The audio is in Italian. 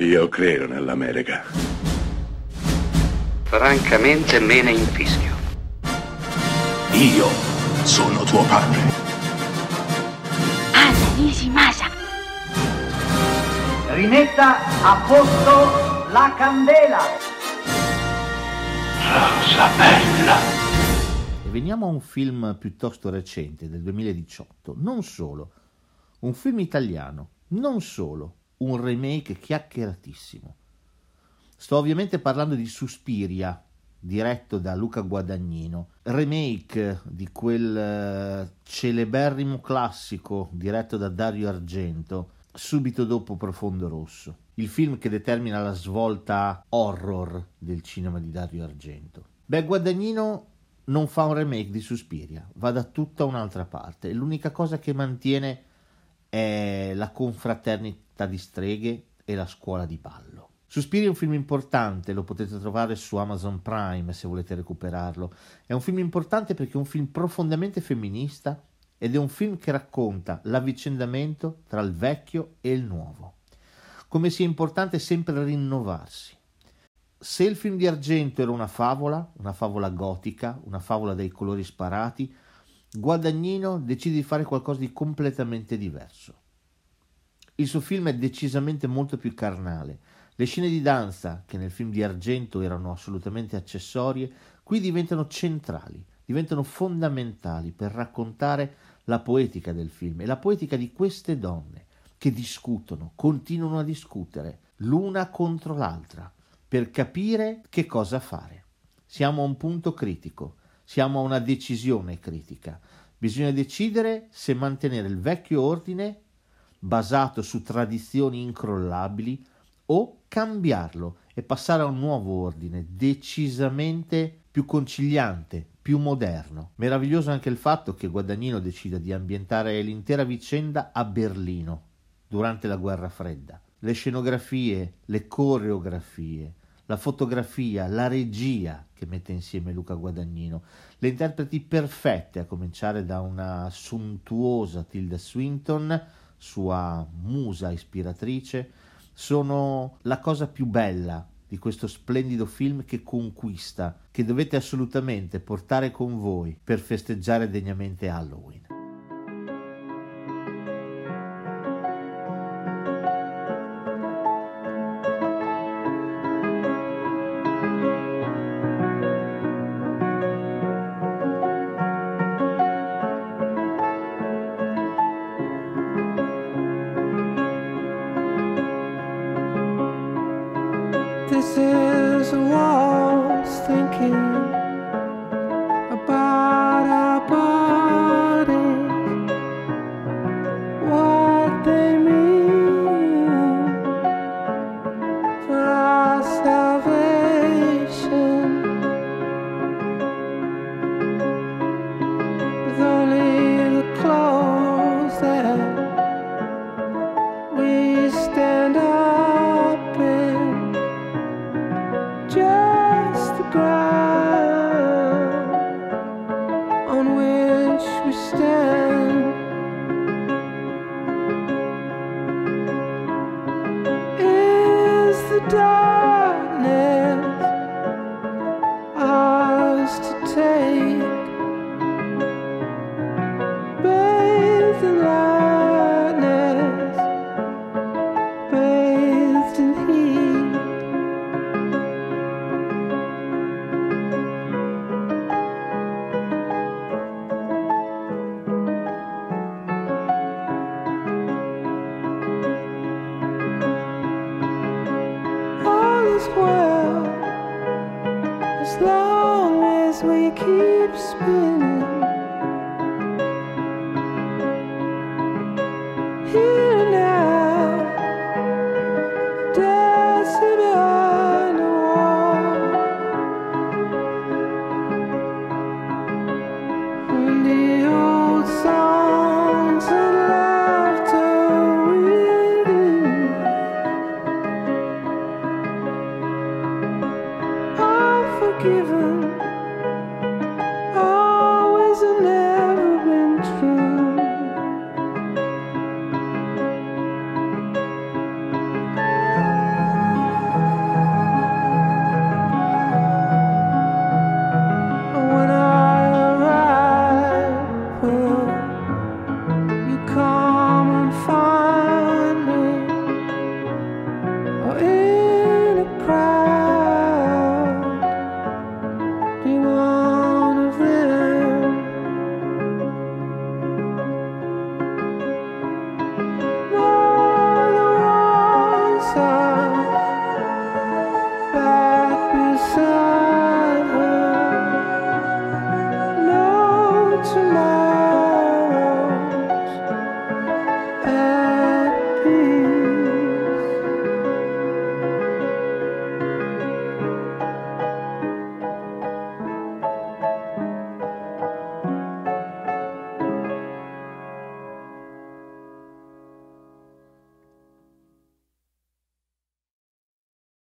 Io credo nell'America. Francamente me ne infischio. Io sono tuo padre. Anna Nishimasa. Rimetta a posto la candela. Rosa bella. E veniamo a un film piuttosto recente, del 2018. Non solo, un film italiano, non solo, un remake chiacchieratissimo. Sto ovviamente parlando di Suspiria, diretto da Luca Guadagnino, remake di quel eh, celeberrimo classico diretto da Dario Argento, subito dopo Profondo Rosso, il film che determina la svolta horror del cinema di Dario Argento. Beh, Guadagnino non fa un remake di Suspiria, va da tutta un'altra parte, l'unica cosa che mantiene è la confraternita di streghe e la scuola di ballo. Suspiri è un film importante, lo potete trovare su Amazon Prime se volete recuperarlo. È un film importante perché è un film profondamente femminista ed è un film che racconta l'avvicendamento tra il vecchio e il nuovo. Come sia importante sempre rinnovarsi. Se il film di Argento era una favola, una favola gotica, una favola dai colori sparati, Guadagnino decide di fare qualcosa di completamente diverso. Il suo film è decisamente molto più carnale, le scene di danza, che nel film di Argento erano assolutamente accessorie, qui diventano centrali, diventano fondamentali per raccontare la poetica del film e la poetica di queste donne che discutono, continuano a discutere l'una contro l'altra per capire che cosa fare. Siamo a un punto critico, siamo a una decisione critica. Bisogna decidere se mantenere il vecchio ordine basato su tradizioni incrollabili o cambiarlo e passare a un nuovo ordine decisamente più conciliante, più moderno. Meraviglioso anche il fatto che Guadagnino decida di ambientare l'intera vicenda a Berlino durante la guerra fredda. Le scenografie, le coreografie, la fotografia, la regia che mette insieme Luca Guadagnino, le interpreti perfette, a cominciare da una sontuosa Tilda Swinton, sua musa ispiratrice, sono la cosa più bella di questo splendido film che conquista, che dovete assolutamente portare con voi per festeggiare degnamente Halloween. This is a waltz thinking we keep spinning.